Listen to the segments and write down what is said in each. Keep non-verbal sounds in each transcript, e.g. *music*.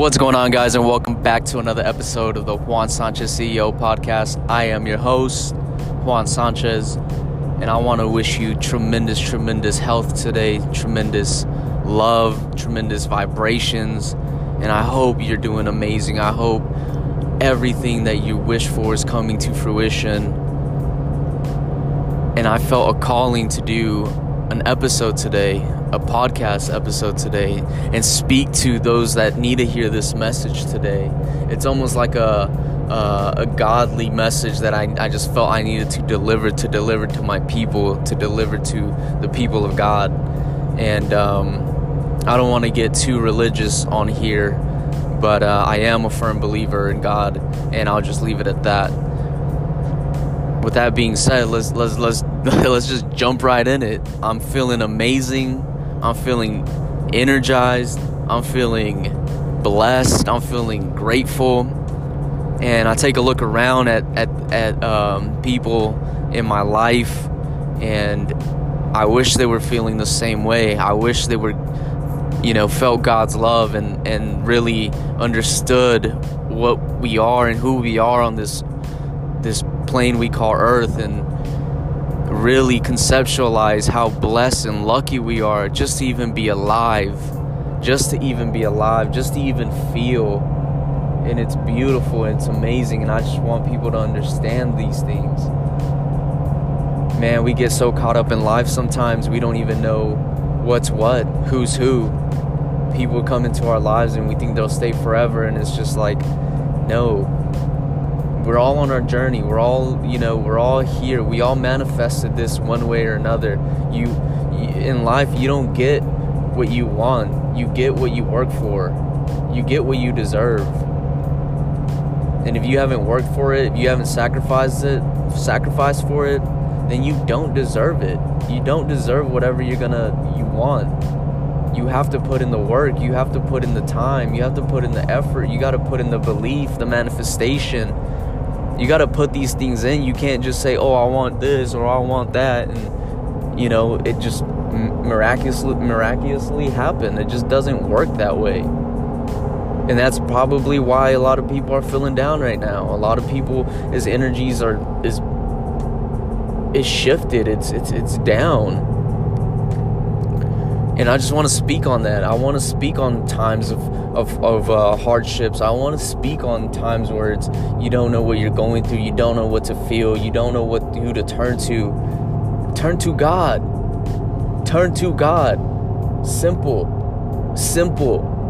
What's going on, guys, and welcome back to another episode of the Juan Sanchez CEO podcast. I am your host, Juan Sanchez, and I want to wish you tremendous, tremendous health today, tremendous love, tremendous vibrations, and I hope you're doing amazing. I hope everything that you wish for is coming to fruition. And I felt a calling to do an episode today, a podcast episode today, and speak to those that need to hear this message today. It's almost like a uh, a godly message that I, I just felt I needed to deliver to deliver to my people to deliver to the people of God. And um, I don't want to get too religious on here but uh, I am a firm believer in God and I'll just leave it at that. With that being said let's let's let's *laughs* let's just jump right in it. I'm feeling amazing I'm feeling energized. I'm feeling blessed. I'm feeling grateful. And I take a look around at at at um, people in my life, and I wish they were feeling the same way. I wish they were, you know, felt God's love and and really understood what we are and who we are on this this plane we call Earth, and really conceptualize how blessed and lucky we are just to even be alive, just to even be alive, just to even feel and it's beautiful and it's amazing and I just want people to understand these things. Man, we get so caught up in life sometimes we don't even know what's what, who's who. People come into our lives and we think they'll stay forever and it's just like no. We're all on our journey. We're all, you know, we're all here. We all manifested this one way or another. You in life you don't get what you want. You get what you work for. You get what you deserve and if you haven't worked for it, if you haven't sacrificed it, sacrificed for it, then you don't deserve it. You don't deserve whatever you're gonna you want. You have to put in the work, you have to put in the time, you have to put in the effort, you gotta put in the belief, the manifestation. You gotta put these things in. You can't just say, Oh, I want this or I want that. And you know, it just miraculously miraculously happen. It just doesn't work that way. And that's probably why a lot of people are feeling down right now. A lot of people his energies are is is shifted. It's it's it's down and i just want to speak on that i want to speak on times of of, of uh, hardships i want to speak on times where it's you don't know what you're going through you don't know what to feel you don't know what who to turn to turn to god turn to god simple simple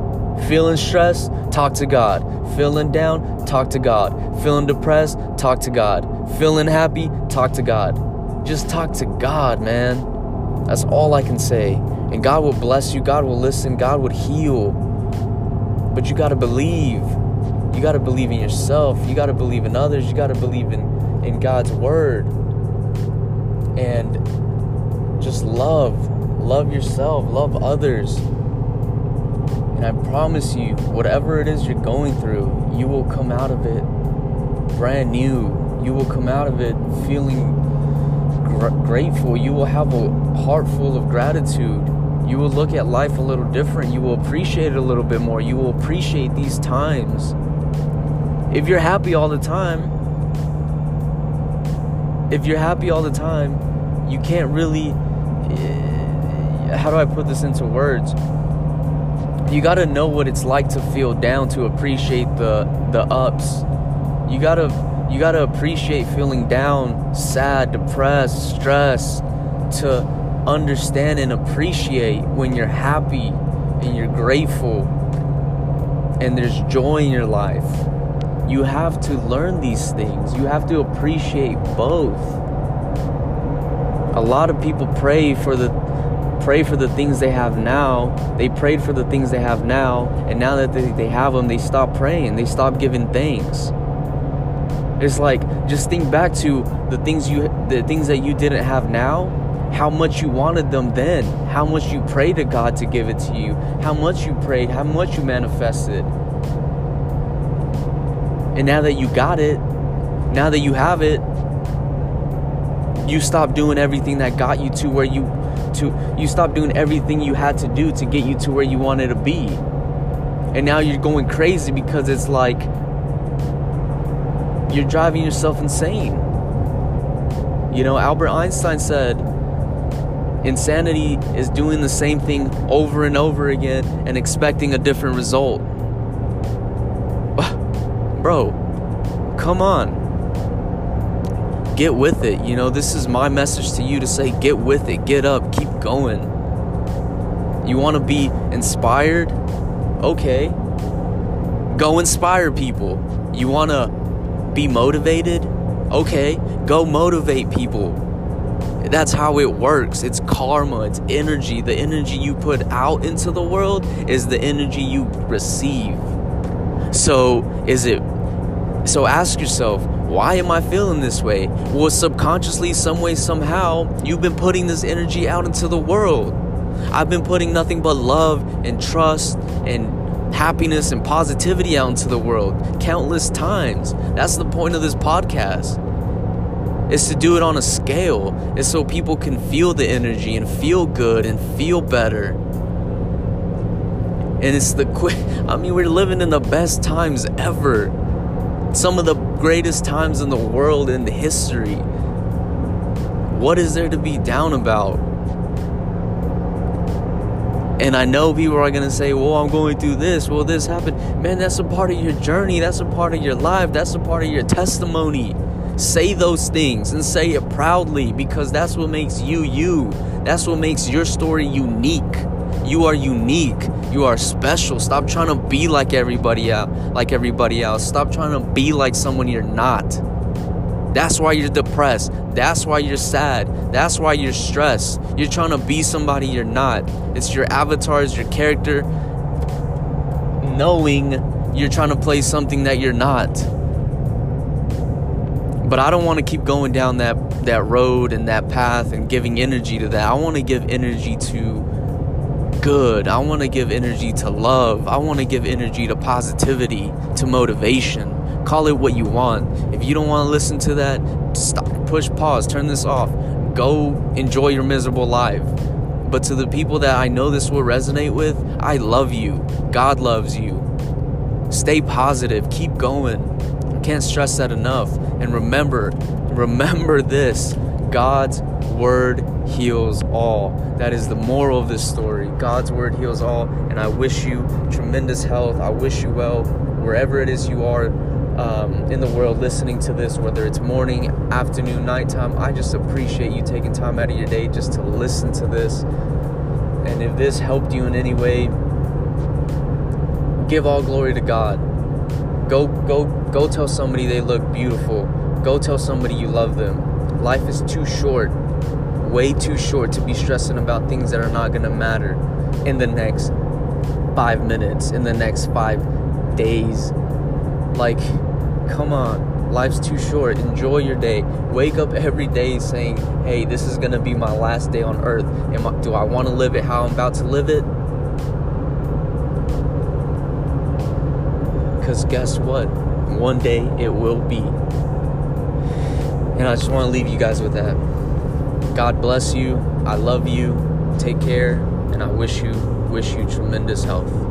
Feeling stressed? Talk to God. Feeling down? Talk to God. Feeling depressed? Talk to God. Feeling happy? Talk to God. Just talk to God, man. That's all I can say. And God will bless you. God will listen. God would heal. But you got to believe. You got to believe in yourself. You got to believe in others. You got to believe in, in God's word. And just love. Love yourself. Love others. And I promise you, whatever it is you're going through, you will come out of it brand new. You will come out of it feeling gr- grateful. You will have a heart full of gratitude. You will look at life a little different. You will appreciate it a little bit more. You will appreciate these times. If you're happy all the time, if you're happy all the time, you can't really. Eh, how do I put this into words? you got to know what it's like to feel down to appreciate the the ups you got to you got to appreciate feeling down sad depressed stressed to understand and appreciate when you're happy and you're grateful and there's joy in your life you have to learn these things you have to appreciate both a lot of people pray for the pray for the things they have now. They prayed for the things they have now, and now that they, they have them, they stop praying. They stop giving thanks. It's like just think back to the things you the things that you didn't have now, how much you wanted them then, how much you prayed to God to give it to you, how much you prayed, how much you manifested. And now that you got it, now that you have it, you stop doing everything that got you to where you to you stop doing everything you had to do to get you to where you wanted to be And now you're going crazy because it's like you're driving yourself insane. You know, Albert Einstein said insanity is doing the same thing over and over again and expecting a different result. *sighs* Bro, come on. Get with it. You know, this is my message to you to say get with it, get up, keep going. You want to be inspired? Okay. Go inspire people. You want to be motivated? Okay, go motivate people. That's how it works. It's karma, it's energy. The energy you put out into the world is the energy you receive. So, is it so ask yourself, why am I feeling this way? Well, subconsciously, some way, somehow, you've been putting this energy out into the world. I've been putting nothing but love and trust and happiness and positivity out into the world countless times. That's the point of this podcast. Is to do it on a scale. Is so people can feel the energy and feel good and feel better. And it's the quick *laughs* I mean we're living in the best times ever. Some of the greatest times in the world in history. What is there to be down about? And I know people are going to say, well, I'm going through this. Well, this happened. Man, that's a part of your journey. That's a part of your life. That's a part of your testimony. Say those things and say it proudly because that's what makes you you. That's what makes your story unique. You are unique. You are special. Stop trying to be like everybody else, like everybody else. Stop trying to be like someone you're not. That's why you're depressed. That's why you're sad. That's why you're stressed. You're trying to be somebody you're not. It's your avatar, it's your character, knowing you're trying to play something that you're not. But I don't want to keep going down that, that road and that path and giving energy to that. I want to give energy to good. I want to give energy to love. I want to give energy to positivity, to motivation. Call it what you want. If you don't want to listen to that, stop, push pause, turn this off. Go enjoy your miserable life. But to the people that I know this will resonate with, I love you. God loves you. Stay positive. Keep going. I can't stress that enough. And remember, remember this God's word heals all. That is the moral of this story. God's word heals all. And I wish you tremendous health. I wish you well wherever it is you are um, in the world listening to this, whether it's morning, afternoon, nighttime. I just appreciate you taking time out of your day just to listen to this. And if this helped you in any way, give all glory to God. Go, go, go tell somebody they look beautiful. Go tell somebody you love them. Life is too short, way too short to be stressing about things that are not going to matter in the next five minutes, in the next five days. Like, come on. Life's too short. Enjoy your day. Wake up every day saying, hey, this is going to be my last day on earth. Am I, do I want to live it how I'm about to live it? Because guess what? One day it will be. And I just want to leave you guys with that. God bless you. I love you. Take care. And I wish you wish you tremendous health.